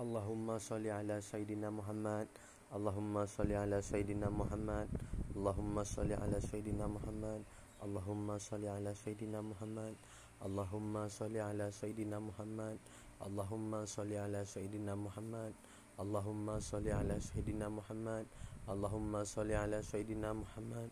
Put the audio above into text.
Allahumma salli ala sayyidina Muhammad. Allahumma salli ala sayyidina Muhammad. Allahumma salli ala sayyidina Muhammad. Allahumma salli ala sayyidina Muhammad. Allahumma salli ala sayyidina Muhammad. Allahumma salli ala sayyidina Muhammad. Allahumma salli ala sayyidina Muhammad. Allahumma salli ala sayyidina Muhammad.